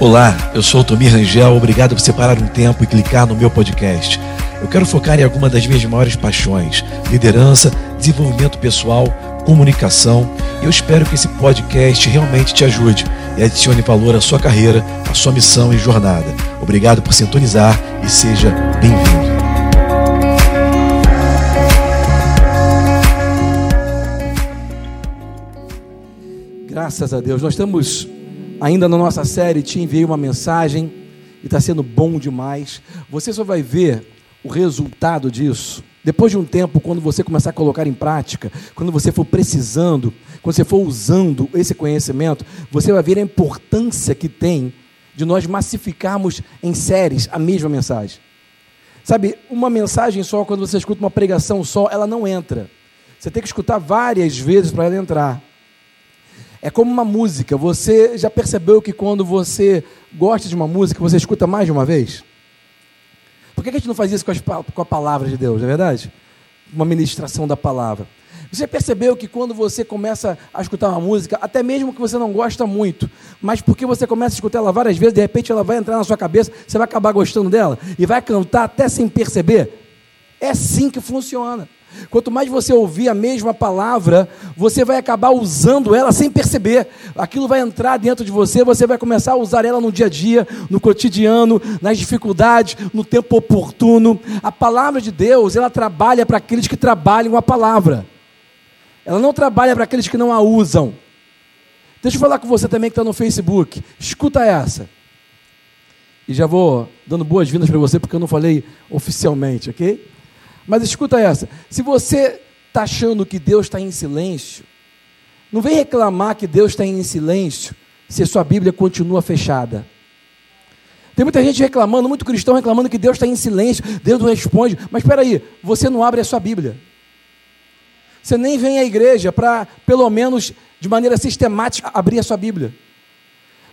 Olá, eu sou o Tomir Rangel, obrigado por separar um tempo e clicar no meu podcast. Eu quero focar em alguma das minhas maiores paixões: liderança, desenvolvimento pessoal, comunicação. E eu espero que esse podcast realmente te ajude e adicione valor à sua carreira, à sua missão e jornada. Obrigado por sintonizar e seja bem-vindo. Graças a Deus. Nós estamos ainda na nossa série, te enviei uma mensagem e está sendo bom demais. Você só vai ver o resultado disso depois de um tempo, quando você começar a colocar em prática, quando você for precisando, quando você for usando esse conhecimento, você vai ver a importância que tem de nós massificarmos em séries a mesma mensagem. Sabe, uma mensagem só, quando você escuta uma pregação só, ela não entra. Você tem que escutar várias vezes para ela entrar. É como uma música. Você já percebeu que quando você gosta de uma música, você escuta mais de uma vez? Por que a gente não faz isso com, as, com a palavra de Deus, não é verdade? Uma ministração da palavra. Você percebeu que quando você começa a escutar uma música, até mesmo que você não gosta muito, mas porque você começa a escutar ela várias vezes, de repente ela vai entrar na sua cabeça, você vai acabar gostando dela e vai cantar até sem perceber? É assim que funciona. Quanto mais você ouvir a mesma palavra, você vai acabar usando ela sem perceber. Aquilo vai entrar dentro de você, você vai começar a usar ela no dia a dia, no cotidiano, nas dificuldades, no tempo oportuno. A palavra de Deus, ela trabalha para aqueles que trabalham a palavra. Ela não trabalha para aqueles que não a usam. Deixa eu falar com você também que está no Facebook. Escuta essa. E já vou dando boas-vindas para você, porque eu não falei oficialmente, ok? Mas escuta essa: se você está achando que Deus está em silêncio, não vem reclamar que Deus está em silêncio se a sua Bíblia continua fechada. Tem muita gente reclamando, muito cristão reclamando que Deus está em silêncio, Deus não responde. Mas espera aí, você não abre a sua Bíblia. Você nem vem à igreja para, pelo menos de maneira sistemática, abrir a sua Bíblia.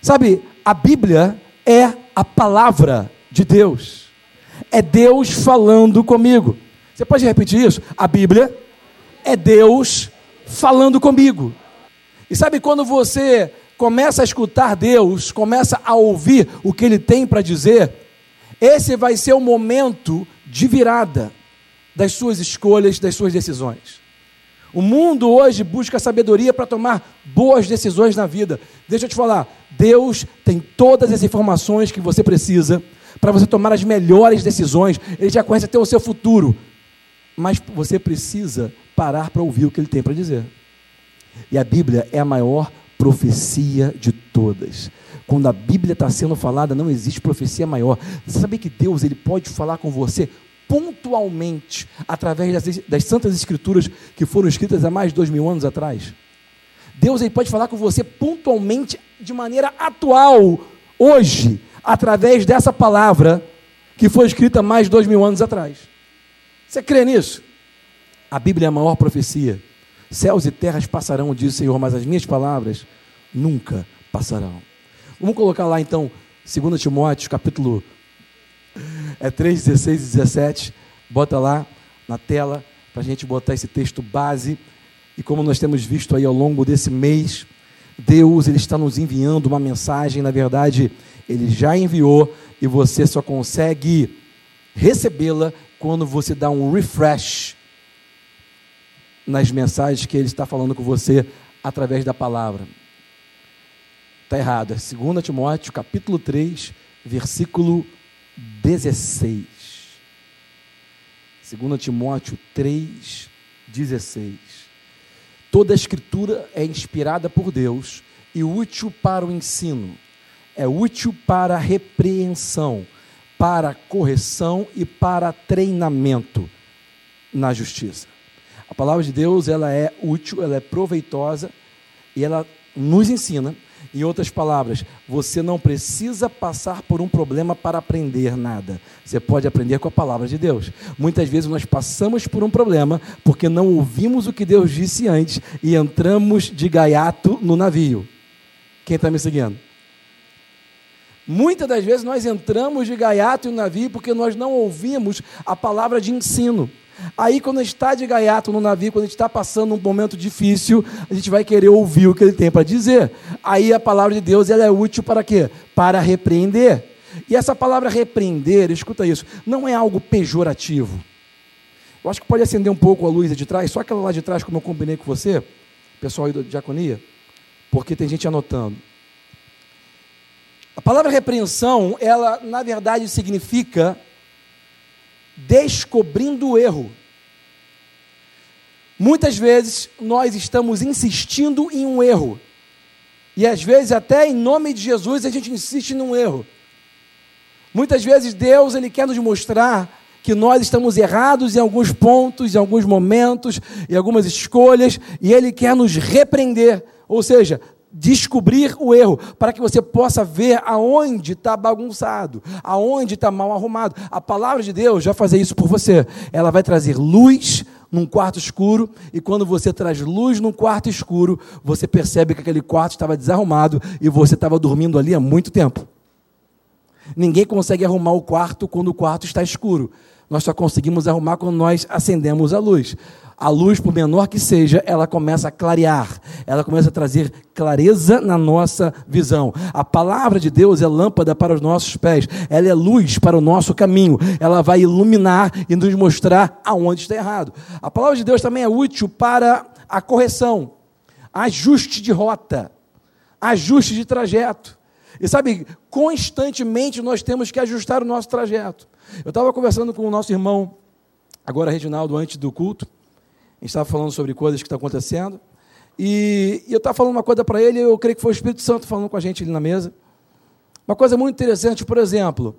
Sabe, a Bíblia é a palavra de Deus. É Deus falando comigo. Você pode repetir isso? A Bíblia é Deus falando comigo. E sabe quando você começa a escutar Deus, começa a ouvir o que Ele tem para dizer, esse vai ser o momento de virada das suas escolhas, das suas decisões. O mundo hoje busca sabedoria para tomar boas decisões na vida. Deixa eu te falar, Deus tem todas as informações que você precisa para você tomar as melhores decisões. Ele já conhece até o seu futuro mas você precisa parar para ouvir o que ele tem para dizer. E a Bíblia é a maior profecia de todas. Quando a Bíblia está sendo falada, não existe profecia maior. Você sabe que Deus ele pode falar com você pontualmente através das, das santas escrituras que foram escritas há mais de dois mil anos atrás? Deus ele pode falar com você pontualmente de maneira atual, hoje, através dessa palavra que foi escrita mais de dois mil anos atrás. Você crê nisso? A Bíblia é a maior profecia. Céus e terras passarão, diz o Senhor, mas as minhas palavras nunca passarão. Vamos colocar lá então, 2 Timóteo, capítulo é 3, 16 e 17. Bota lá na tela para a gente botar esse texto base. E como nós temos visto aí ao longo desse mês, Deus ele está nos enviando uma mensagem, na verdade, ele já enviou e você só consegue recebê-la quando você dá um refresh nas mensagens que ele está falando com você através da palavra. Está errado, é 2 Timóteo capítulo 3, versículo 16. 2 Timóteo 3, 16. Toda a escritura é inspirada por Deus e útil para o ensino, é útil para a repreensão para correção e para treinamento na justiça. A palavra de Deus, ela é útil, ela é proveitosa e ela nos ensina. Em outras palavras, você não precisa passar por um problema para aprender nada. Você pode aprender com a palavra de Deus. Muitas vezes nós passamos por um problema porque não ouvimos o que Deus disse antes e entramos de gaiato no navio. Quem está me seguindo? Muitas das vezes nós entramos de gaiato no navio porque nós não ouvimos a palavra de ensino. Aí, quando a gente está de gaiato no navio, quando a gente está passando um momento difícil, a gente vai querer ouvir o que ele tem para dizer. Aí a palavra de Deus ela é útil para quê? Para repreender. E essa palavra repreender, escuta isso, não é algo pejorativo. Eu acho que pode acender um pouco a luz de trás, só aquela lá de trás, como eu combinei com você, pessoal aí da diaconia, porque tem gente anotando. A palavra repreensão, ela na verdade significa descobrindo o erro. Muitas vezes nós estamos insistindo em um erro. E às vezes até em nome de Jesus a gente insiste num erro. Muitas vezes Deus ele quer nos mostrar que nós estamos errados em alguns pontos, em alguns momentos, em algumas escolhas, e ele quer nos repreender, ou seja, descobrir o erro, para que você possa ver aonde está bagunçado, aonde está mal arrumado. A palavra de Deus vai fazer isso por você. Ela vai trazer luz num quarto escuro, e quando você traz luz num quarto escuro, você percebe que aquele quarto estava desarrumado e você estava dormindo ali há muito tempo. Ninguém consegue arrumar o quarto quando o quarto está escuro. Nós só conseguimos arrumar quando nós acendemos a luz a luz, por menor que seja, ela começa a clarear, ela começa a trazer clareza na nossa visão. A palavra de Deus é lâmpada para os nossos pés, ela é luz para o nosso caminho, ela vai iluminar e nos mostrar aonde está errado. A palavra de Deus também é útil para a correção, ajuste de rota, ajuste de trajeto. E sabe, constantemente nós temos que ajustar o nosso trajeto. Eu estava conversando com o nosso irmão, agora Reginaldo, antes do culto, a gente estava falando sobre coisas que estão acontecendo. E, e eu estava falando uma coisa para ele, eu creio que foi o Espírito Santo falando com a gente ali na mesa. Uma coisa muito interessante, por exemplo,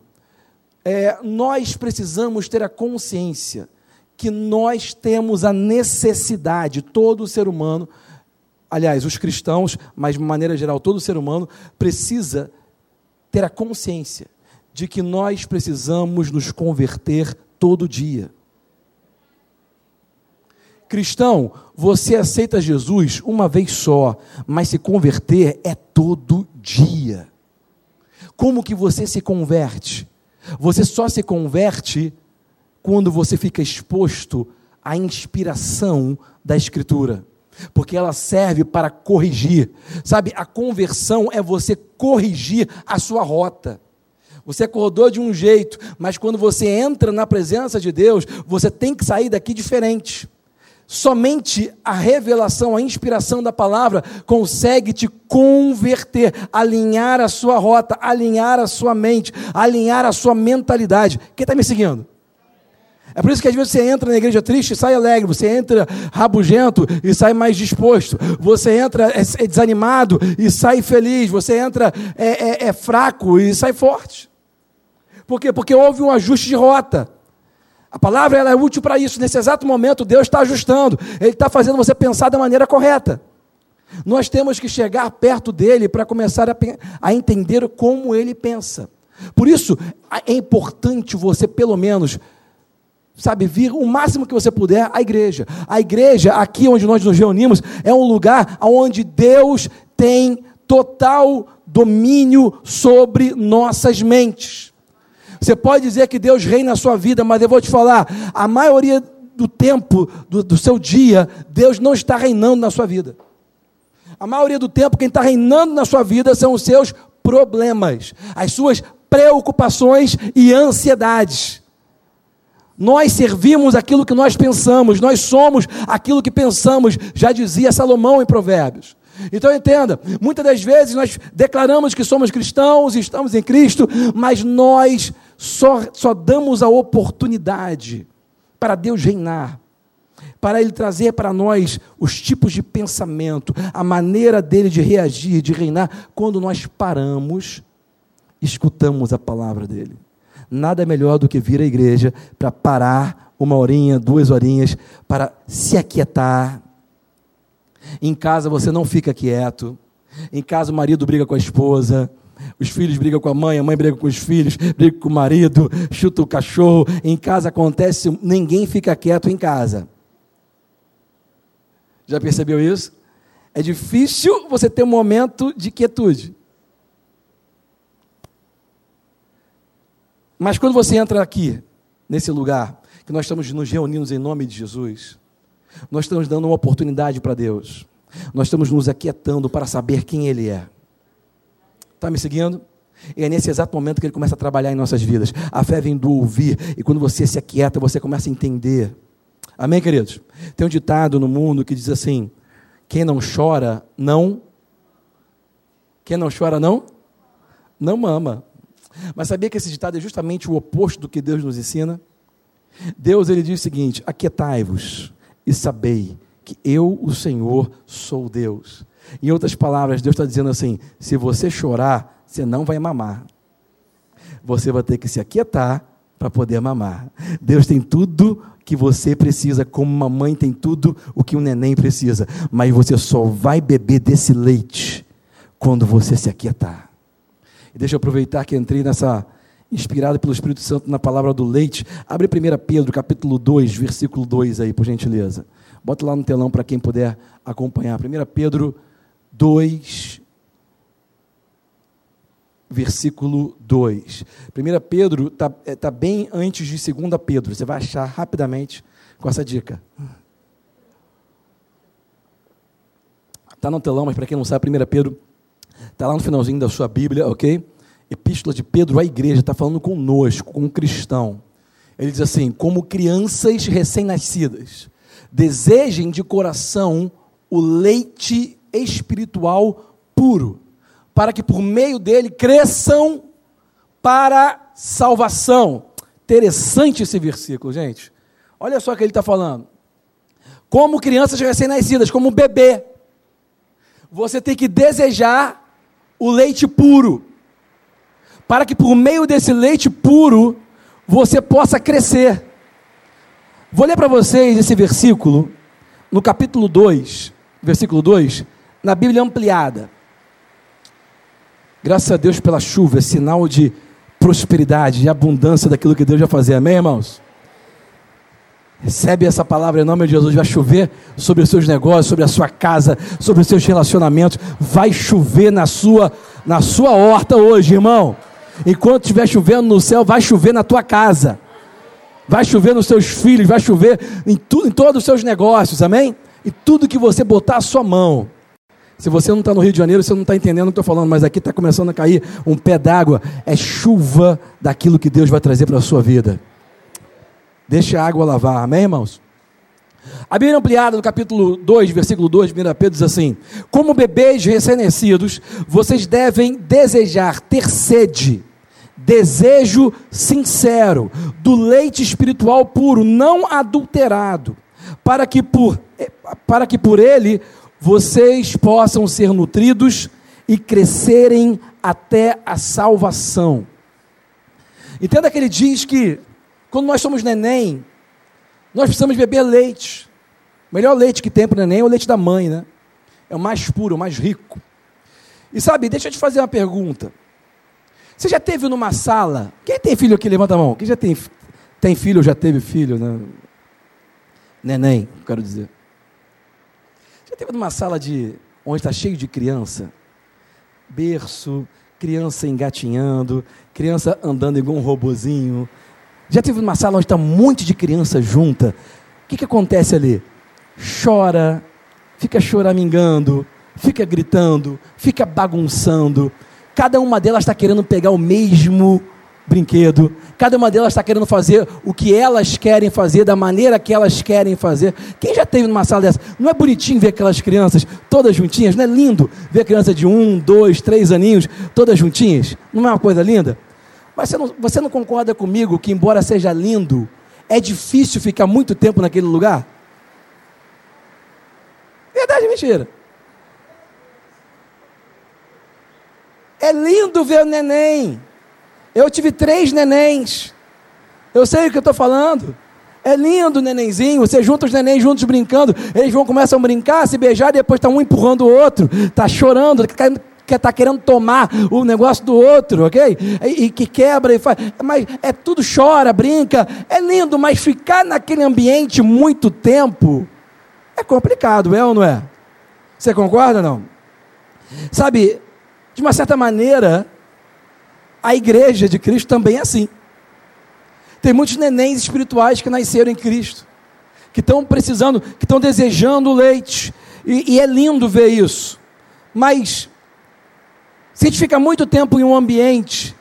é, nós precisamos ter a consciência que nós temos a necessidade, todo ser humano, aliás, os cristãos, mas de maneira geral, todo ser humano, precisa ter a consciência de que nós precisamos nos converter todo dia. Cristão, você aceita Jesus uma vez só, mas se converter é todo dia. Como que você se converte? Você só se converte quando você fica exposto à inspiração da Escritura, porque ela serve para corrigir. Sabe, a conversão é você corrigir a sua rota. Você acordou de um jeito, mas quando você entra na presença de Deus, você tem que sair daqui diferente. Somente a revelação, a inspiração da palavra consegue te converter, alinhar a sua rota, alinhar a sua mente, alinhar a sua mentalidade. Quem está me seguindo? É por isso que às vezes você entra na igreja triste e sai alegre, você entra rabugento e sai mais disposto, você entra é, é desanimado e sai feliz, você entra é, é, é fraco e sai forte. Por quê? Porque houve um ajuste de rota. A palavra ela é útil para isso. Nesse exato momento, Deus está ajustando. Ele está fazendo você pensar da maneira correta. Nós temos que chegar perto dele para começar a, a entender como ele pensa. Por isso, é importante você, pelo menos, sabe, vir o máximo que você puder à igreja. A igreja, aqui onde nós nos reunimos, é um lugar onde Deus tem total domínio sobre nossas mentes. Você pode dizer que Deus reina na sua vida, mas eu vou te falar, a maioria do tempo do, do seu dia, Deus não está reinando na sua vida. A maioria do tempo, quem está reinando na sua vida são os seus problemas, as suas preocupações e ansiedades. Nós servimos aquilo que nós pensamos, nós somos aquilo que pensamos, já dizia Salomão em Provérbios. Então entenda, muitas das vezes nós declaramos que somos cristãos estamos em Cristo, mas nós só, só damos a oportunidade para Deus reinar, para Ele trazer para nós os tipos de pensamento, a maneira dele de reagir, de reinar, quando nós paramos, escutamos a palavra dele. Nada melhor do que vir à igreja para parar uma horinha, duas horinhas, para se aquietar. Em casa você não fica quieto. Em casa o marido briga com a esposa, os filhos brigam com a mãe, a mãe briga com os filhos, briga com o marido, chuta o cachorro. Em casa acontece, ninguém fica quieto em casa. Já percebeu isso? É difícil você ter um momento de quietude. Mas quando você entra aqui, nesse lugar, que nós estamos nos reunindo em nome de Jesus, nós estamos dando uma oportunidade para Deus. Nós estamos nos aquietando para saber quem Ele é. Está me seguindo? E é nesse exato momento que Ele começa a trabalhar em nossas vidas. A fé vem do ouvir, e quando você se aquieta, você começa a entender. Amém, queridos? Tem um ditado no mundo que diz assim: quem não chora, não. Quem não chora, não? Não mama. Mas sabia que esse ditado é justamente o oposto do que Deus nos ensina? Deus ele diz o seguinte: aquietai-vos e sabei que eu, o Senhor, sou Deus. Em outras palavras, Deus está dizendo assim: se você chorar, você não vai mamar. Você vai ter que se aquietar para poder mamar. Deus tem tudo que você precisa, como uma mãe tem tudo o que um neném precisa, mas você só vai beber desse leite quando você se aquietar. E deixa eu aproveitar que entrei nessa inspirado pelo Espírito Santo na palavra do leite. Abre 1 Pedro, capítulo 2, versículo 2 aí, por gentileza. Bota lá no telão para quem puder acompanhar. 1 Pedro 2, versículo 2. 1 Pedro está é, tá bem antes de 2 Pedro. Você vai achar rapidamente com essa dica. Está no telão, mas para quem não sabe, 1 Pedro está lá no finalzinho da sua Bíblia, ok? Epístola de Pedro à igreja, está falando conosco, como cristão. Ele diz assim: como crianças recém-nascidas desejem de coração o leite espiritual puro, para que por meio dele cresçam para salvação. Interessante esse versículo, gente. Olha só o que ele está falando. Como crianças recém-nascidas, como bebê, você tem que desejar o leite puro, para que por meio desse leite puro você possa crescer. Vou ler para vocês esse versículo, no capítulo 2, versículo 2, na Bíblia ampliada. Graças a Deus pela chuva, é sinal de prosperidade, de abundância daquilo que Deus vai fazer. Amém, irmãos? Recebe essa palavra em nome de Jesus. Vai chover sobre os seus negócios, sobre a sua casa, sobre os seus relacionamentos. Vai chover na sua, na sua horta hoje, irmão. Enquanto estiver chovendo no céu, vai chover na tua casa vai chover nos seus filhos, vai chover em, tu, em todos os seus negócios, amém? E tudo que você botar a sua mão. Se você não está no Rio de Janeiro, você não está entendendo o que eu estou falando, mas aqui está começando a cair um pé d'água. É chuva daquilo que Deus vai trazer para a sua vida. Deixe a água lavar, amém, irmãos? A Bíblia ampliada, no capítulo 2, versículo 2, 1 Pedro diz assim: Como bebês recém-nascidos, vocês devem desejar ter sede desejo sincero do leite espiritual puro, não adulterado, para que por, para que por ele vocês possam ser nutridos e crescerem até a salvação. Entenda que ele diz que quando nós somos neném, nós precisamos beber leite. O melhor leite que tem para o neném é o leite da mãe, né? É o mais puro, o mais rico. E sabe, deixa eu te fazer uma pergunta. Você já teve numa sala? Quem tem filho aqui? Levanta a mão. Quem já tem, tem filho ou já teve filho? Né? Neném, quero dizer. Já teve numa sala de onde está cheio de criança? Berço, criança engatinhando, criança andando igual um robozinho. Já teve numa sala onde está um monte de criança junta? O que, que acontece ali? Chora, fica choramingando, fica gritando, fica bagunçando Cada uma delas está querendo pegar o mesmo brinquedo. Cada uma delas está querendo fazer o que elas querem fazer, da maneira que elas querem fazer. Quem já teve numa sala dessa? Não é bonitinho ver aquelas crianças todas juntinhas? Não é lindo ver criança de um, dois, três aninhos todas juntinhas? Não é uma coisa linda? Mas você não, você não concorda comigo que, embora seja lindo, é difícil ficar muito tempo naquele lugar? Verdade ou mentira? É lindo ver o neném. Eu tive três nenéns. Eu sei o que eu estou falando. É lindo o nenenzinho. Você junta os nenéns juntos brincando. Eles vão começam a brincar, se beijar, depois está um empurrando o outro. Está chorando, que está querendo tomar o negócio do outro, ok? E, e, que quebra e faz. Mas é tudo chora, brinca. É lindo, mas ficar naquele ambiente muito tempo é complicado, é ou não é? Você concorda não? Sabe, de uma certa maneira, a igreja de Cristo também é assim. Tem muitos nenéns espirituais que nasceram em Cristo, que estão precisando, que estão desejando leite, e, e é lindo ver isso. Mas, se a gente fica muito tempo em um ambiente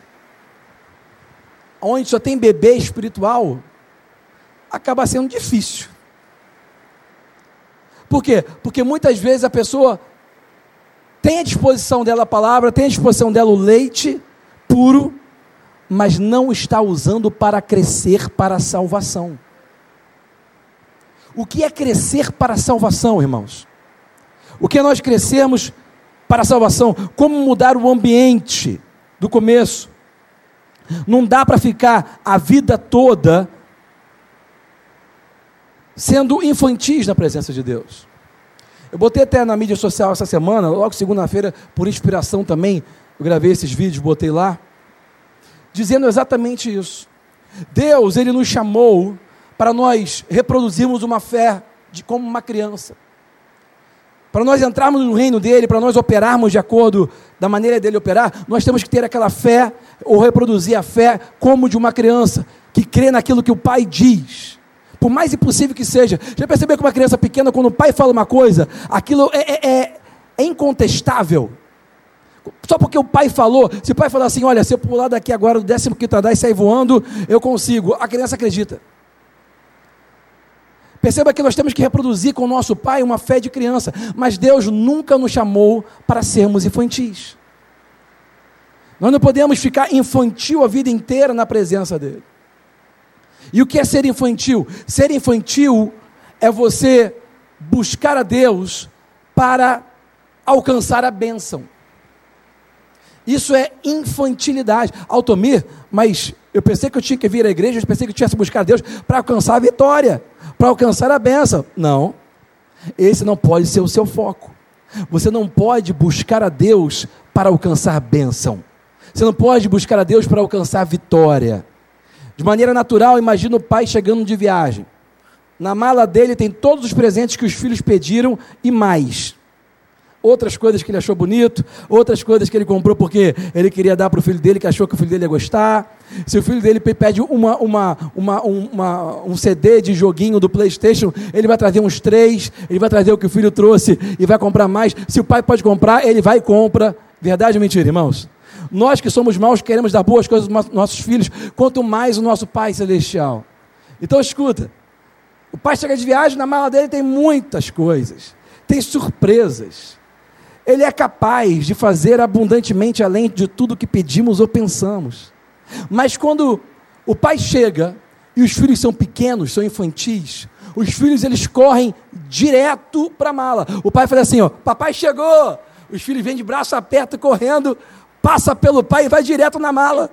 onde só tem bebê espiritual, acaba sendo difícil. Por quê? Porque muitas vezes a pessoa tem à disposição dela a palavra, tem à disposição dela o leite puro, mas não está usando para crescer para a salvação. O que é crescer para a salvação, irmãos? O que é nós crescermos para a salvação? Como mudar o ambiente do começo? Não dá para ficar a vida toda sendo infantis na presença de Deus. Eu botei até na mídia social essa semana, logo segunda-feira, por inspiração também, eu gravei esses vídeos, botei lá, dizendo exatamente isso. Deus, Ele nos chamou para nós reproduzirmos uma fé de, como uma criança. Para nós entrarmos no reino dele, para nós operarmos de acordo da maneira dele operar, nós temos que ter aquela fé, ou reproduzir a fé como de uma criança, que crê naquilo que o pai diz por mais impossível que seja. Já percebeu que uma criança pequena, quando o pai fala uma coisa, aquilo é, é, é, é incontestável. Só porque o pai falou, se o pai falar assim, olha, se eu pular daqui agora do 15 andar e sair voando, eu consigo. A criança acredita. Perceba que nós temos que reproduzir com o nosso pai uma fé de criança, mas Deus nunca nos chamou para sermos infantis. Nós não podemos ficar infantil a vida inteira na presença dele. E o que é ser infantil? Ser infantil é você buscar a Deus para alcançar a bênção. Isso é infantilidade. Altomir, mas eu pensei que eu tinha que vir à igreja, eu pensei que eu tinha que buscar a Deus para alcançar a vitória, para alcançar a bênção. Não. Esse não pode ser o seu foco. Você não pode buscar a Deus para alcançar bênção. Você não pode buscar a Deus para alcançar vitória. De maneira natural, imagina o pai chegando de viagem. Na mala dele tem todos os presentes que os filhos pediram e mais. Outras coisas que ele achou bonito, outras coisas que ele comprou porque ele queria dar para o filho dele, que achou que o filho dele ia gostar. Se o filho dele pede uma, uma, uma, uma, um CD de joguinho do PlayStation, ele vai trazer uns três, ele vai trazer o que o filho trouxe e vai comprar mais. Se o pai pode comprar, ele vai e compra. Verdade ou mentira, irmãos? Nós que somos maus queremos dar boas coisas aos nossos filhos, quanto mais o nosso Pai Celestial. Então escuta, o pai chega de viagem, na mala dele tem muitas coisas, tem surpresas. Ele é capaz de fazer abundantemente além de tudo que pedimos ou pensamos. Mas quando o pai chega e os filhos são pequenos, são infantis, os filhos eles correm direto para a mala. O pai fala assim: ó, papai chegou. Os filhos vêm de braço aberto correndo passa pelo pai e vai direto na mala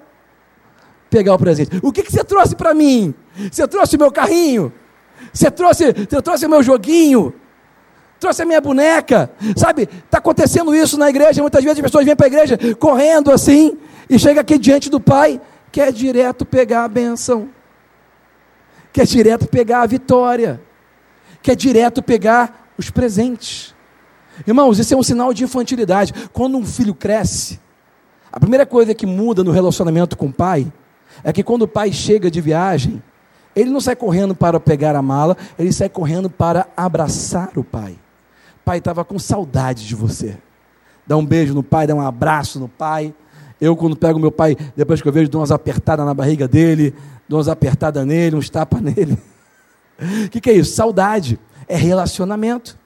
pegar o presente. O que, que você trouxe para mim? Você trouxe meu carrinho? Você trouxe, você trouxe meu joguinho? Trouxe a minha boneca? Sabe, está acontecendo isso na igreja. Muitas vezes as pessoas vêm para a igreja correndo assim e chega aqui diante do pai, quer direto pegar a benção, quer direto pegar a vitória, quer direto pegar os presentes. Irmãos, isso é um sinal de infantilidade. Quando um filho cresce, a primeira coisa que muda no relacionamento com o pai é que quando o pai chega de viagem, ele não sai correndo para pegar a mala, ele sai correndo para abraçar o pai. Pai estava com saudade de você. Dá um beijo no pai, dá um abraço no pai. Eu, quando pego meu pai, depois que eu vejo, dou umas apertadas na barriga dele, dou umas apertadas nele, uns tapas nele. O que, que é isso? Saudade. É relacionamento.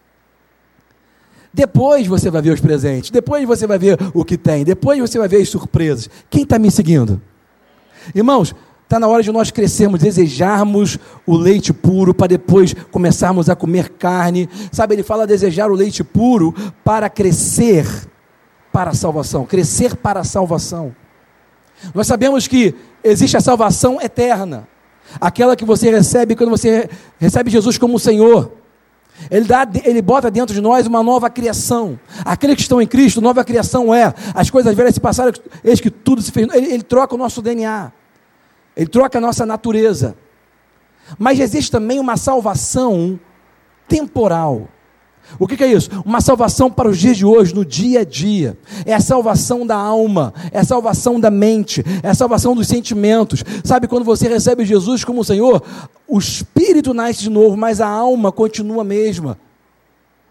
Depois você vai ver os presentes, depois você vai ver o que tem, depois você vai ver as surpresas. Quem está me seguindo? Irmãos, está na hora de nós crescermos, desejarmos o leite puro para depois começarmos a comer carne. Sabe, ele fala desejar o leite puro para crescer para a salvação, crescer para a salvação. Nós sabemos que existe a salvação eterna, aquela que você recebe quando você recebe Jesus como Senhor. Ele, dá, ele bota dentro de nós uma nova criação. Aqueles que estão em Cristo, nova criação é. As coisas velhas se passaram, eis que tudo se fez. Ele, ele troca o nosso DNA. Ele troca a nossa natureza. Mas existe também uma salvação temporal. O que, é isso? Uma salvação para os dias de hoje, no dia a dia. É a salvação da alma, é a salvação da mente, é a salvação dos sentimentos. Sabe, quando você recebe Jesus como Senhor, o espírito nasce de novo, mas a alma continua a mesma.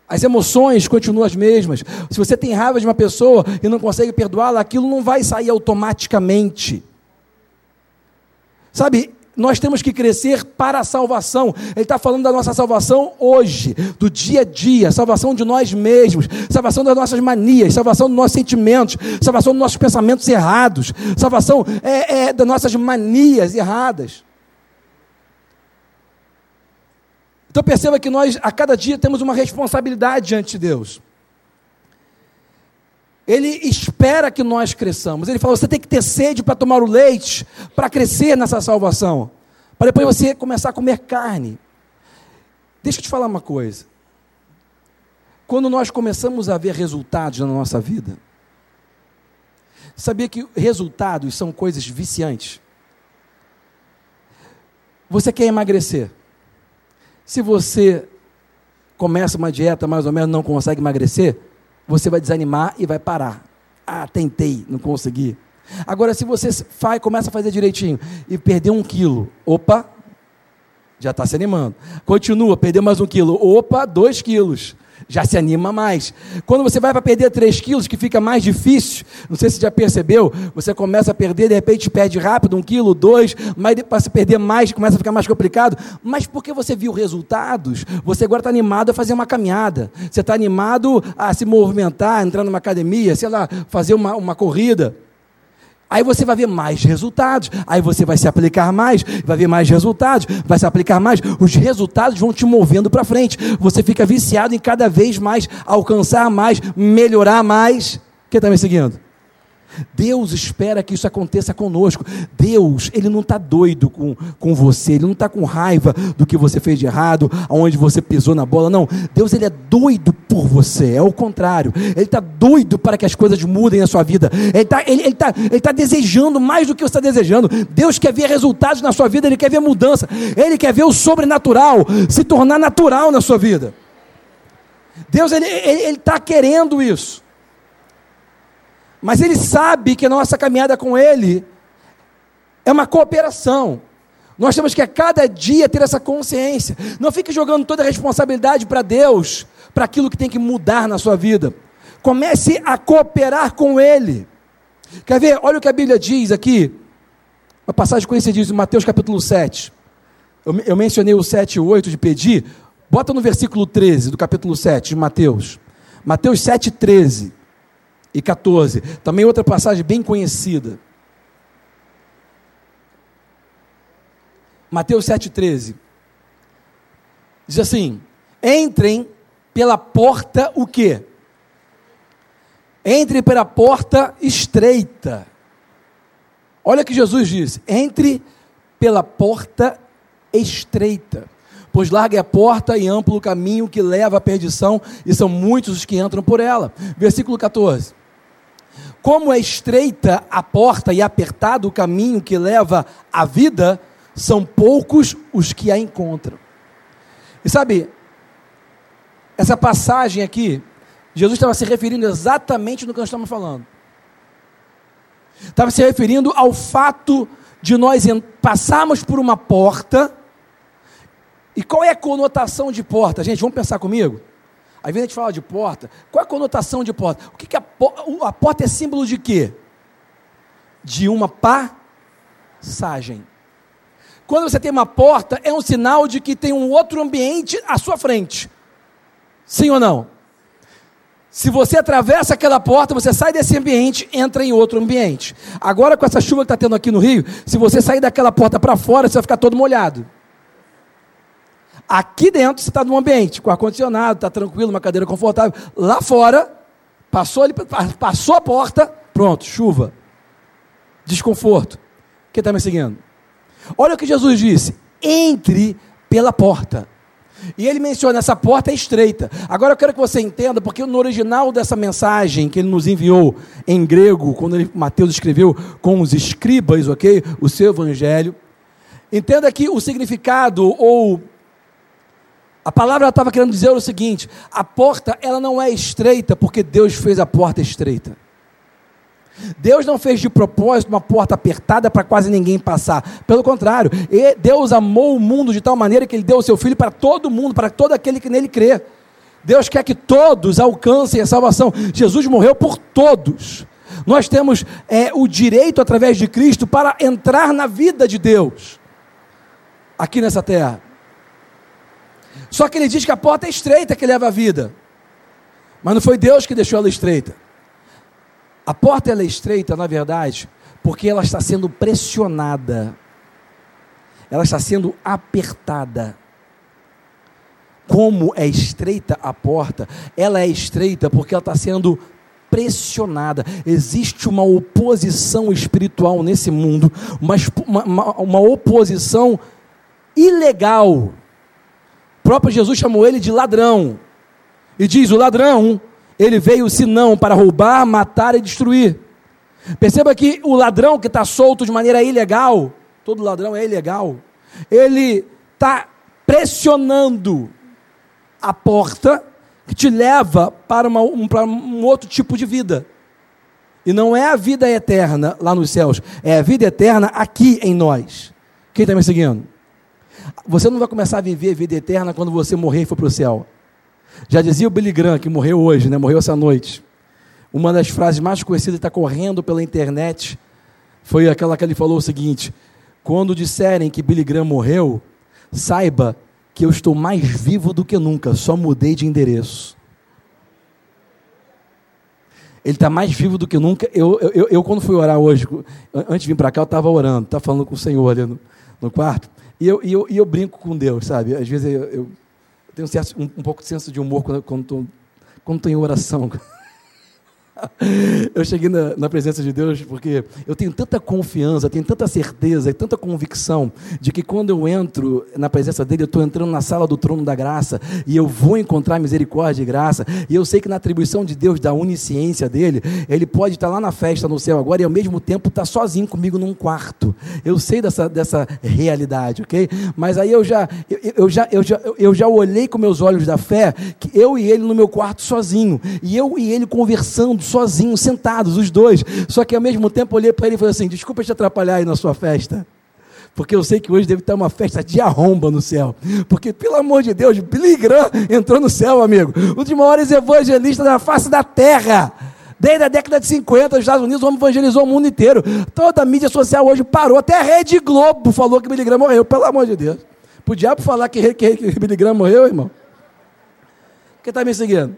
As emoções continuam as mesmas. Se você tem raiva de uma pessoa e não consegue perdoá-la, aquilo não vai sair automaticamente. Sabe, nós temos que crescer para a salvação. Ele está falando da nossa salvação hoje, do dia a dia, salvação de nós mesmos, salvação das nossas manias, salvação dos nossos sentimentos, salvação dos nossos pensamentos errados, salvação é, é, das nossas manias erradas. Então perceba que nós, a cada dia, temos uma responsabilidade diante de Deus. Ele espera que nós cresçamos. Ele fala: você tem que ter sede para tomar o leite, para crescer nessa salvação, para depois você começar a comer carne. Deixa eu te falar uma coisa. Quando nós começamos a ver resultados na nossa vida, sabia que resultados são coisas viciantes? Você quer emagrecer? Se você começa uma dieta mais ou menos não consegue emagrecer, você vai desanimar e vai parar. Ah, tentei, não consegui. Agora, se você faz, começa a fazer direitinho e perder um quilo, opa, já está se animando. Continua, perder mais um quilo, opa, dois quilos já se anima mais. Quando você vai para perder 3 quilos, que fica mais difícil, não sei se já percebeu, você começa a perder, de repente perde rápido, um quilo, dois, mas para se perder mais, começa a ficar mais complicado. Mas porque você viu resultados, você agora está animado a fazer uma caminhada, você está animado a se movimentar, entrar numa academia, sei lá, fazer uma, uma corrida. Aí você vai ver mais resultados, aí você vai se aplicar mais, vai ver mais resultados, vai se aplicar mais, os resultados vão te movendo para frente. Você fica viciado em cada vez mais alcançar mais, melhorar mais. Quem está me seguindo? Deus espera que isso aconteça conosco. Deus, Ele não está doido com, com você, Ele não está com raiva do que você fez de errado, aonde você pisou na bola, não. Deus, Ele é doido por você, é o contrário. Ele está doido para que as coisas mudem na sua vida. Ele está ele, ele tá, ele tá desejando mais do que você está desejando. Deus quer ver resultados na sua vida, Ele quer ver mudança, Ele quer ver o sobrenatural se tornar natural na sua vida. Deus, Ele está querendo isso. Mas ele sabe que a nossa caminhada com ele é uma cooperação. Nós temos que a cada dia ter essa consciência. Não fique jogando toda a responsabilidade para Deus, para aquilo que tem que mudar na sua vida. Comece a cooperar com Ele. Quer ver? Olha o que a Bíblia diz aqui. Uma passagem conhecida diz em Mateus capítulo 7. Eu, eu mencionei o 7 e 8 de pedir. Bota no versículo 13 do capítulo 7 de Mateus. Mateus 7, 13 e 14. Também outra passagem bem conhecida. Mateus 7,13. Diz assim: entrem pela porta o quê? Entre pela porta estreita. Olha o que Jesus disse: entre pela porta estreita. Pois larga é a porta e amplo o caminho que leva à perdição, e são muitos os que entram por ela. Versículo 14. Como é estreita a porta e apertado o caminho que leva à vida, são poucos os que a encontram. E sabe, essa passagem aqui, Jesus estava se referindo exatamente no que nós estamos falando. Estava se referindo ao fato de nós passarmos por uma porta. E qual é a conotação de porta? Gente, vamos pensar comigo? Às vezes a gente fala de porta. Qual é a conotação de porta? O que, que a, a porta é símbolo de quê? De uma passagem. Quando você tem uma porta, é um sinal de que tem um outro ambiente à sua frente. Sim ou não? Se você atravessa aquela porta, você sai desse ambiente, entra em outro ambiente. Agora, com essa chuva que está tendo aqui no Rio, se você sair daquela porta para fora, você vai ficar todo molhado. Aqui dentro você está num ambiente com ar-condicionado, está tranquilo, uma cadeira confortável. Lá fora, passou, ali, passou a porta, pronto, chuva. Desconforto. Quem está me seguindo? Olha o que Jesus disse: entre pela porta. E ele menciona essa porta é estreita. Agora eu quero que você entenda, porque no original dessa mensagem que ele nos enviou em grego, quando ele, Mateus escreveu com os escribas, ok? O seu evangelho. Entenda que o significado ou A palavra estava querendo dizer o seguinte: a porta ela não é estreita porque Deus fez a porta estreita. Deus não fez de propósito uma porta apertada para quase ninguém passar. Pelo contrário, Deus amou o mundo de tal maneira que Ele deu o seu Filho para todo mundo, para todo aquele que nele crê. Deus quer que todos alcancem a salvação. Jesus morreu por todos. Nós temos é, o direito, através de Cristo, para entrar na vida de Deus, aqui nessa terra. Só que ele diz que a porta é estreita que leva à vida. Mas não foi Deus que deixou ela estreita. A porta ela é estreita, na verdade, porque ela está sendo pressionada. Ela está sendo apertada. Como é estreita a porta? Ela é estreita porque ela está sendo pressionada. Existe uma oposição espiritual nesse mundo, uma, uma, uma oposição ilegal. Próprio Jesus chamou ele de ladrão. E diz: o ladrão ele veio senão para roubar, matar e destruir. Perceba que o ladrão que está solto de maneira ilegal, todo ladrão é ilegal, ele está pressionando a porta que te leva para, uma, um, para um outro tipo de vida. E não é a vida eterna lá nos céus, é a vida eterna aqui em nós. Quem está me seguindo? Você não vai começar a viver a vida eterna quando você morrer e for para o céu. Já dizia o Billy Graham, que morreu hoje, né? morreu essa noite. Uma das frases mais conhecidas está correndo pela internet foi aquela que ele falou o seguinte: quando disserem que Billy Graham morreu, saiba que eu estou mais vivo do que nunca, só mudei de endereço. Ele está mais vivo do que nunca. Eu, eu, eu, quando fui orar hoje, antes de vir para cá, eu estava orando, estava falando com o Senhor ali no, no quarto, e eu, e, eu, e eu brinco com Deus, sabe? Às vezes eu, eu tenho um, certo, um, um pouco de senso de humor quando estou quando estou em oração. eu cheguei na, na, presença de Deus porque eu tenho tanta confiança, tenho tanta certeza e tanta convicção de que quando eu entro na presença dele, eu estou entrando na sala do trono da graça e eu vou encontrar misericórdia e graça. E eu sei que na atribuição de Deus, da onisciência dele, ele pode estar lá na festa no céu agora e ao mesmo tempo estar sozinho comigo num quarto. Eu sei dessa, dessa realidade, ok? Mas aí eu já, eu, eu já, eu, já, eu já olhei com meus olhos da fé que eu e ele no meu quarto sozinho e eu e ele conversando sozinhos, sentados, os dois. Só que ao mesmo tempo olhei para ele e falei assim: desculpa te atrapalhar aí na sua festa. Porque eu sei que hoje deve estar uma festa de arromba no céu. Porque, pelo amor de Deus, Billy Graham entrou no céu, amigo. Um dos maiores evangelistas da face da terra. Desde a década de 50, nos Estados Unidos, o homem evangelizou o mundo inteiro. Toda a mídia social hoje parou. Até a Rede Globo falou que Billy Graham morreu. Pelo amor de Deus. O diabo falar que, que, que Billy Graham morreu, irmão? Quem está me seguindo?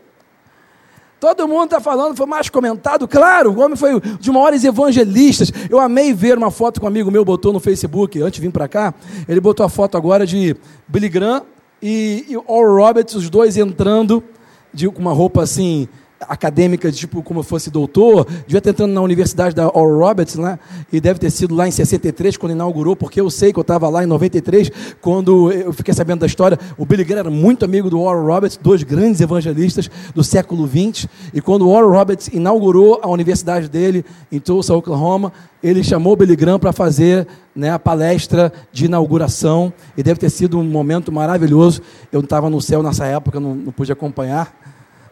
Todo mundo está falando, foi mais comentado. Claro, o homem foi um dos maiores evangelistas. Eu amei ver uma foto que um amigo meu botou no Facebook antes de vir para cá. Ele botou a foto agora de Billy Graham e, e Oral Roberts, os dois entrando de, uma roupa assim acadêmica, tipo como fosse doutor, devia estar entrando na Universidade da Oral Roberts, né? e deve ter sido lá em 63, quando inaugurou, porque eu sei que eu estava lá em 93, quando eu fiquei sabendo da história. O Billy Graham era muito amigo do Oral Roberts, dois grandes evangelistas do século XX, e quando o Oral Roberts inaugurou a universidade dele em Tulsa, Oklahoma, ele chamou o Billy Graham para fazer né, a palestra de inauguração, e deve ter sido um momento maravilhoso. Eu estava no céu nessa época, não, não pude acompanhar,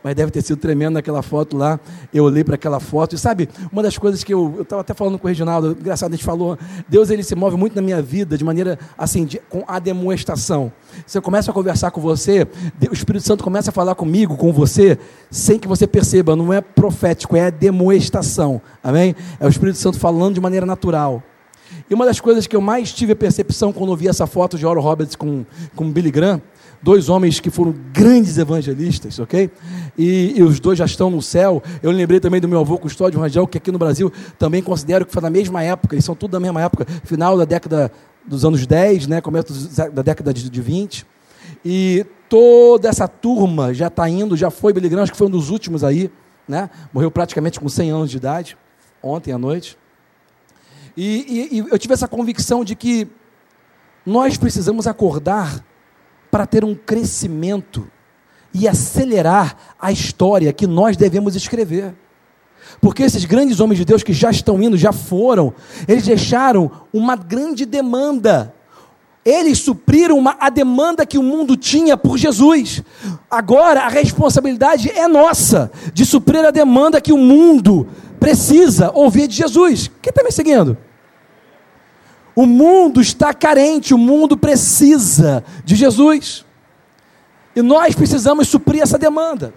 mas deve ter sido tremendo naquela foto lá. Eu olhei para aquela foto e sabe, uma das coisas que eu estava até falando com o Reginaldo, engraçado, a gente falou, Deus ele se move muito na minha vida de maneira assim, de, com a demonstração. Você começa a conversar com você, o Espírito Santo começa a falar comigo, com você, sem que você perceba, não é profético, é demonstração. Amém? É o Espírito Santo falando de maneira natural. E uma das coisas que eu mais tive a percepção quando eu vi essa foto de Oral Roberts com, com Billy Graham, dois homens que foram grandes evangelistas, ok? E, e, os dois já estão no céu. Eu lembrei também do meu avô Custódio Rangel, que aqui no Brasil também considero que foi na mesma época, eles são tudo da mesma época, final da década dos anos 10, né, começo da década de, de 20. E toda essa turma já está indo, já foi Billy acho que foi um dos últimos aí, né? Morreu praticamente com 100 anos de idade, ontem à noite. E, e, e eu tive essa convicção de que nós precisamos acordar para ter um crescimento e acelerar a história que nós devemos escrever. Porque esses grandes homens de Deus que já estão indo, já foram, eles deixaram uma grande demanda. Eles supriram uma, a demanda que o mundo tinha por Jesus. Agora a responsabilidade é nossa de suprir a demanda que o mundo precisa ouvir de Jesus. Quem está me seguindo? O mundo está carente, o mundo precisa de Jesus. E nós precisamos suprir essa demanda.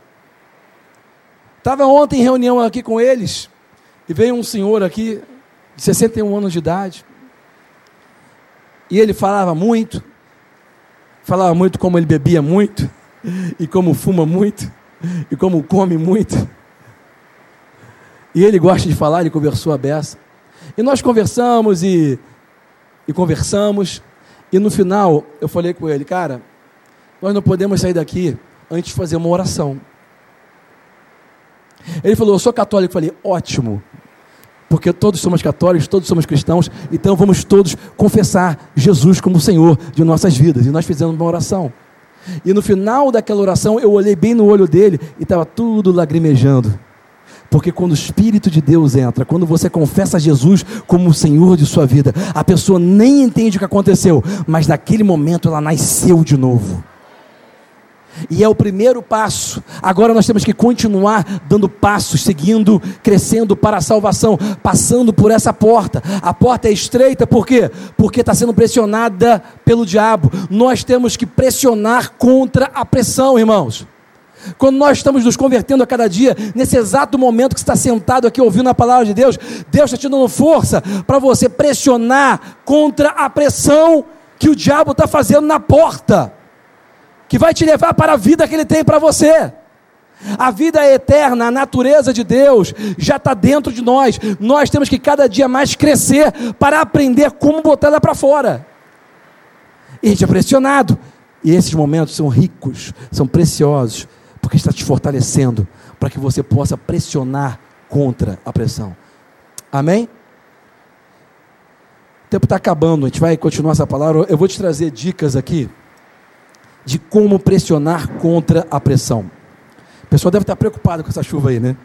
Estava ontem em reunião aqui com eles, e veio um senhor aqui, de 61 anos de idade, e ele falava muito, falava muito como ele bebia muito, e como fuma muito, e como come muito. E ele gosta de falar, ele conversou a beça. E nós conversamos e e conversamos. E no final eu falei com ele, cara, nós não podemos sair daqui antes de fazer uma oração. Ele falou, eu sou católico. Eu falei, ótimo, porque todos somos católicos, todos somos cristãos, então vamos todos confessar Jesus como Senhor de nossas vidas. E nós fizemos uma oração. E no final daquela oração, eu olhei bem no olho dele e estava tudo lagrimejando. Porque quando o Espírito de Deus entra, quando você confessa Jesus como o Senhor de sua vida, a pessoa nem entende o que aconteceu, mas naquele momento ela nasceu de novo. E é o primeiro passo. Agora nós temos que continuar dando passos, seguindo, crescendo para a salvação, passando por essa porta. A porta é estreita, por quê? Porque está sendo pressionada pelo diabo. Nós temos que pressionar contra a pressão, irmãos. Quando nós estamos nos convertendo a cada dia, nesse exato momento que está sentado aqui ouvindo a palavra de Deus, Deus está te dando força para você pressionar contra a pressão que o diabo está fazendo na porta, que vai te levar para a vida que ele tem para você. A vida é eterna, a natureza de Deus já está dentro de nós. Nós temos que cada dia mais crescer para aprender como botar ela para fora. E a gente é pressionado. E esses momentos são ricos, são preciosos porque está te fortalecendo para que você possa pressionar contra a pressão. Amém? O tempo está acabando, a gente vai continuar essa palavra. Eu vou te trazer dicas aqui de como pressionar contra a pressão. O pessoal deve estar preocupado com essa chuva aí, né?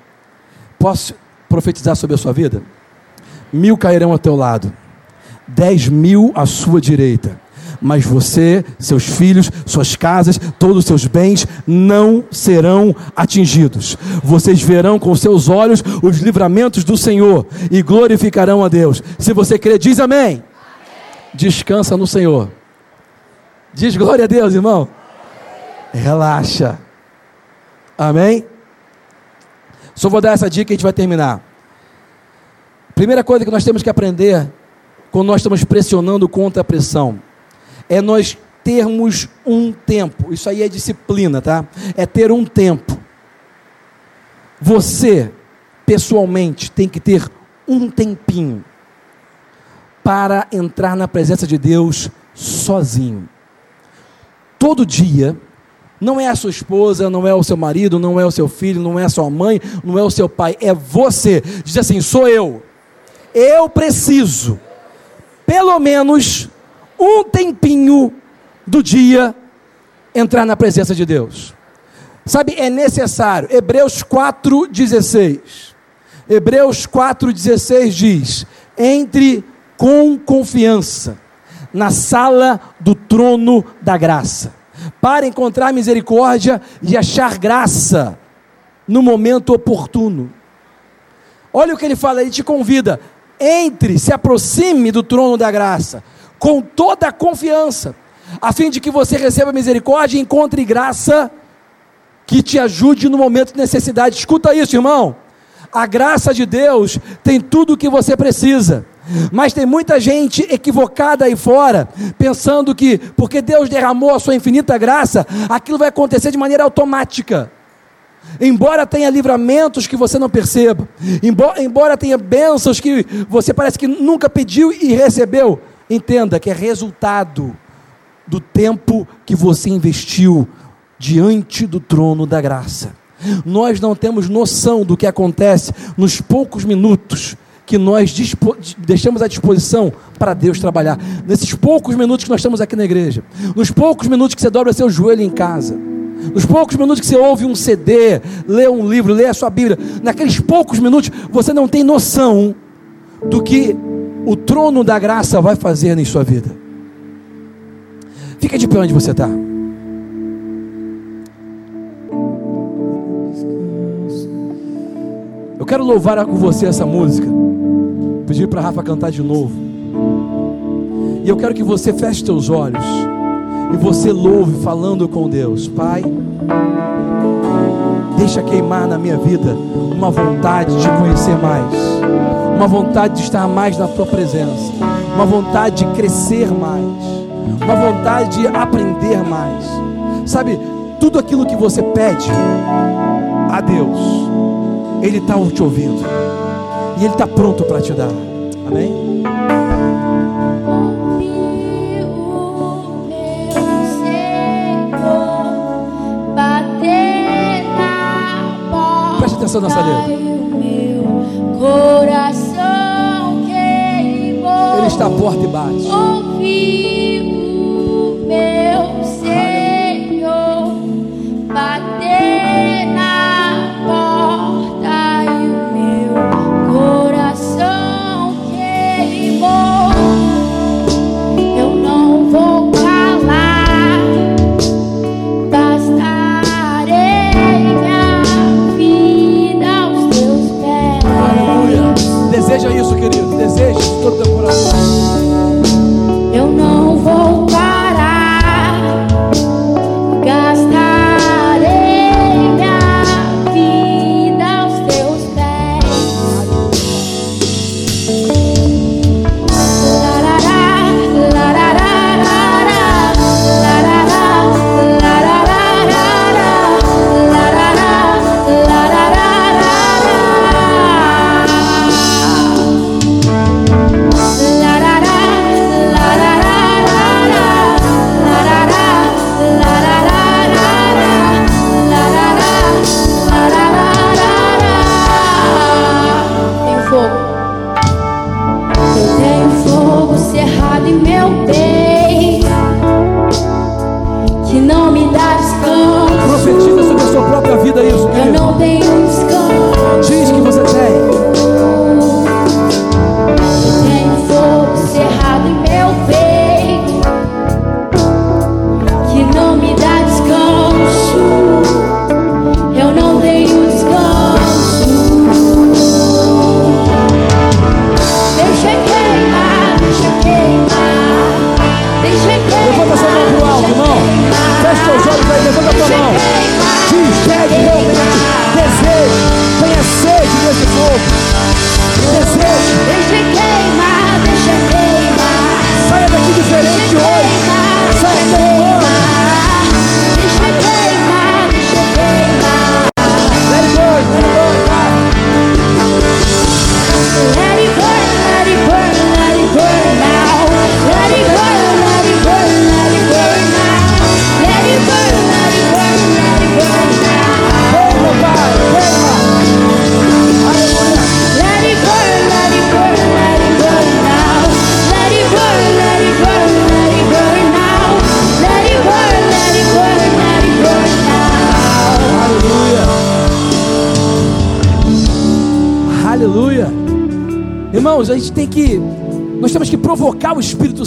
Posso profetizar sobre a sua vida? Mil cairão ao teu lado, dez mil à sua direita mas você, seus filhos, suas casas, todos os seus bens não serão atingidos. Vocês verão com seus olhos os livramentos do Senhor e glorificarão a Deus. Se você crê, diz amém. amém. Descansa no Senhor. Diz glória a Deus, irmão. Relaxa. Amém? Só vou dar essa dica e a gente vai terminar. Primeira coisa que nós temos que aprender quando nós estamos pressionando contra a pressão é nós termos um tempo. Isso aí é disciplina, tá? É ter um tempo. Você, pessoalmente, tem que ter um tempinho para entrar na presença de Deus sozinho. Todo dia, não é a sua esposa, não é o seu marido, não é o seu filho, não é a sua mãe, não é o seu pai, é você. Diz assim: sou eu. Eu preciso, pelo menos um tempinho do dia entrar na presença de Deus. Sabe, é necessário. Hebreus 4,16. Hebreus 4,16 diz: Entre com confiança na sala do trono da graça, para encontrar misericórdia e achar graça no momento oportuno. Olha o que ele fala, ele te convida: entre, se aproxime do trono da graça com toda a confiança, a fim de que você receba misericórdia e encontre graça que te ajude no momento de necessidade. Escuta isso, irmão. A graça de Deus tem tudo o que você precisa. Mas tem muita gente equivocada aí fora, pensando que porque Deus derramou a sua infinita graça, aquilo vai acontecer de maneira automática. Embora tenha livramentos que você não perceba, embora, embora tenha bênçãos que você parece que nunca pediu e recebeu, Entenda que é resultado do tempo que você investiu diante do trono da graça. Nós não temos noção do que acontece nos poucos minutos que nós deixamos à disposição para Deus trabalhar. Nesses poucos minutos que nós estamos aqui na igreja, nos poucos minutos que você dobra seu joelho em casa, nos poucos minutos que você ouve um CD, lê um livro, lê a sua Bíblia, naqueles poucos minutos você não tem noção do que o trono da graça vai fazer em sua vida. Fica de pé onde você está. Eu quero louvar com você essa música. Pedir para Rafa cantar de novo. E eu quero que você feche seus olhos e você louve falando com Deus, Pai. Deixa queimar na minha vida uma vontade de conhecer mais, uma vontade de estar mais na tua presença, uma vontade de crescer mais, uma vontade de aprender mais. Sabe, tudo aquilo que você pede a Deus, Ele está te ouvindo e Ele está pronto para te dar. Amém? Atenção nessa letra. Ele está à porta e bate. Deseja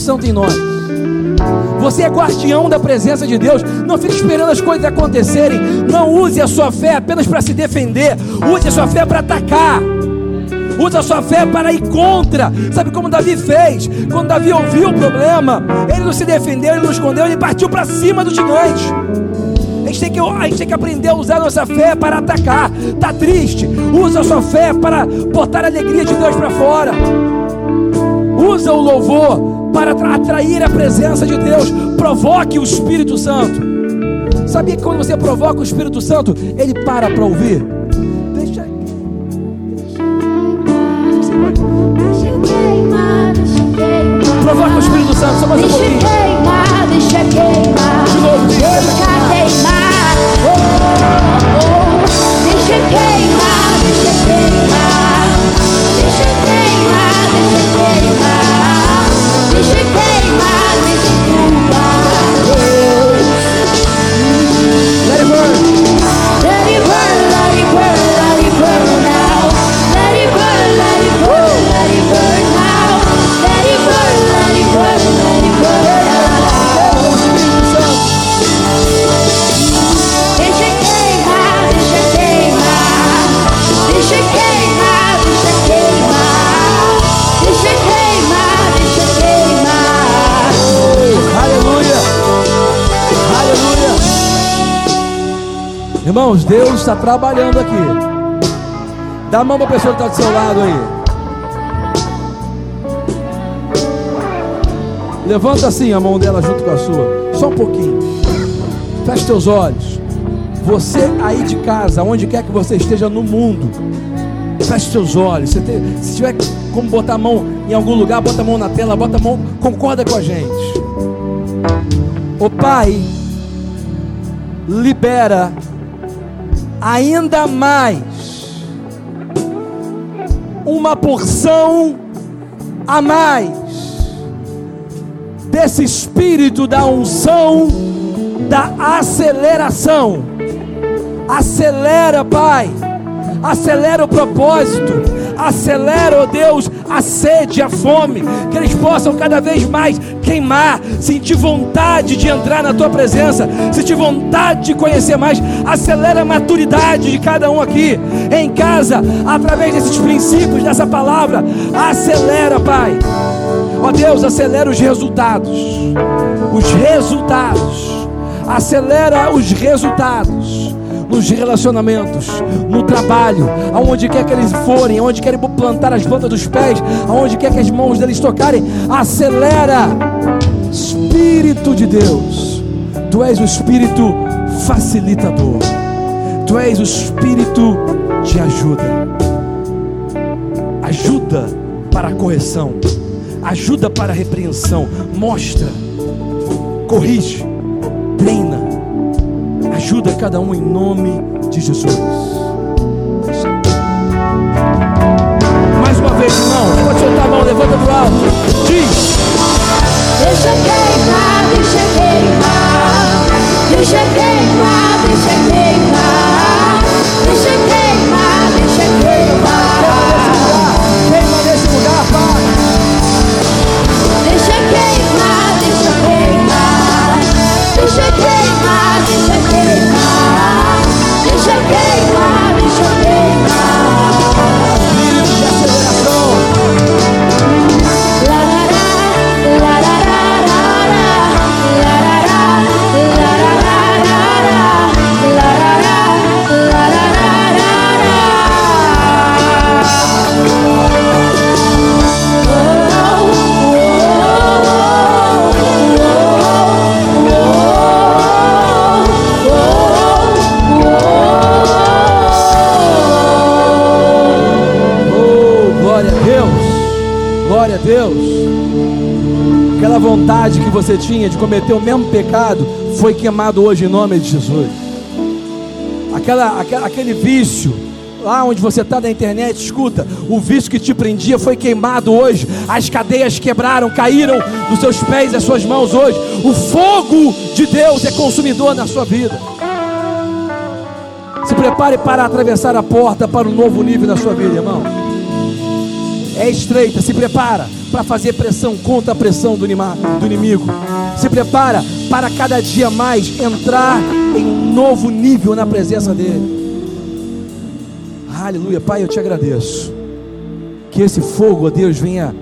Santo em nós. Você é guardião da presença de Deus. Não fique esperando as coisas acontecerem. Não use a sua fé apenas para se defender. Use a sua fé para atacar. Use a sua fé para ir contra. Sabe como Davi fez? Quando Davi ouviu o problema, ele não se defendeu, ele não escondeu, ele partiu para cima do gigante. A gente, tem que, a gente tem que aprender a usar a nossa fé para atacar. Tá triste? Usa a sua fé para botar a alegria de Deus para fora. Usa o louvor para atra- atrair a presença de Deus. Provoque o Espírito Santo. Sabia que quando você provoca o Espírito Santo, ele para para ouvir? Irmãos, Deus está trabalhando aqui. Dá a mão para a pessoa que está do seu lado aí. Levanta assim a mão dela junto com a sua. Só um pouquinho. Feche teus olhos. Você aí de casa, onde quer que você esteja no mundo, feche seus olhos. Tem- se tiver como botar a mão em algum lugar, bota a mão na tela, bota a mão, concorda com a gente. O Pai libera ainda mais uma porção a mais desse espírito da unção, da aceleração. Acelera, Pai. Acelera o propósito. Acelera, ó Deus, a sede, a fome. Que eles possam cada vez mais queimar, sentir vontade de entrar na tua presença, sentir vontade de conhecer mais. Acelera a maturidade de cada um aqui em casa, através desses princípios, dessa palavra. Acelera, Pai. Ó Deus, acelera os resultados. Os resultados. Acelera os resultados nos relacionamentos, no trabalho, aonde quer que eles forem, aonde querem plantar as plantas dos pés, aonde quer que as mãos deles tocarem, acelera. Espírito de Deus, Tu és o Espírito facilitador, Tu és o Espírito de ajuda, ajuda para a correção, ajuda para a repreensão, mostra, corrige, ajuda cada um em nome de Jesus. Mais uma vez, irmão, pode soltar a mão, levanta pro alto, diz. Deixa queimar, deixa queimar, deixa queimar, Aquela vontade que você tinha de cometer o mesmo pecado foi queimado hoje em nome de Jesus. Aquela, aquele vício, lá onde você está na internet, escuta, o vício que te prendia foi queimado hoje. As cadeias quebraram, caíram dos seus pés e das suas mãos hoje. O fogo de Deus é consumidor na sua vida. Se prepare para atravessar a porta para um novo nível na sua vida, irmão. É estreita, se prepara para fazer pressão contra a pressão do, do inimigo. Se prepara para cada dia mais entrar em um novo nível na presença dele. Aleluia, Pai, eu te agradeço. Que esse fogo, ó Deus, venha,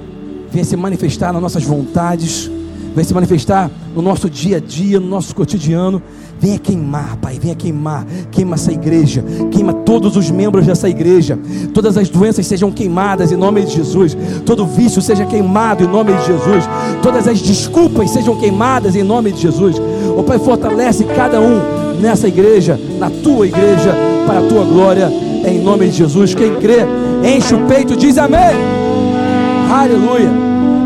venha se manifestar nas nossas vontades, venha se manifestar no nosso dia a dia, no nosso cotidiano. Venha queimar, Pai, venha queimar, queima essa igreja, queima todos os membros dessa igreja, todas as doenças sejam queimadas em nome de Jesus, todo vício seja queimado em nome de Jesus, todas as desculpas sejam queimadas em nome de Jesus. O Pai fortalece cada um nessa igreja, na tua igreja, para a tua glória, em nome de Jesus. Quem crê, enche o peito, diz amém. Aleluia.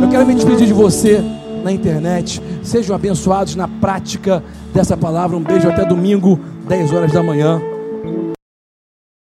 Eu quero me despedir de você na internet. Sejam abençoados na prática dessa palavra. Um beijo até domingo, 10 horas da manhã.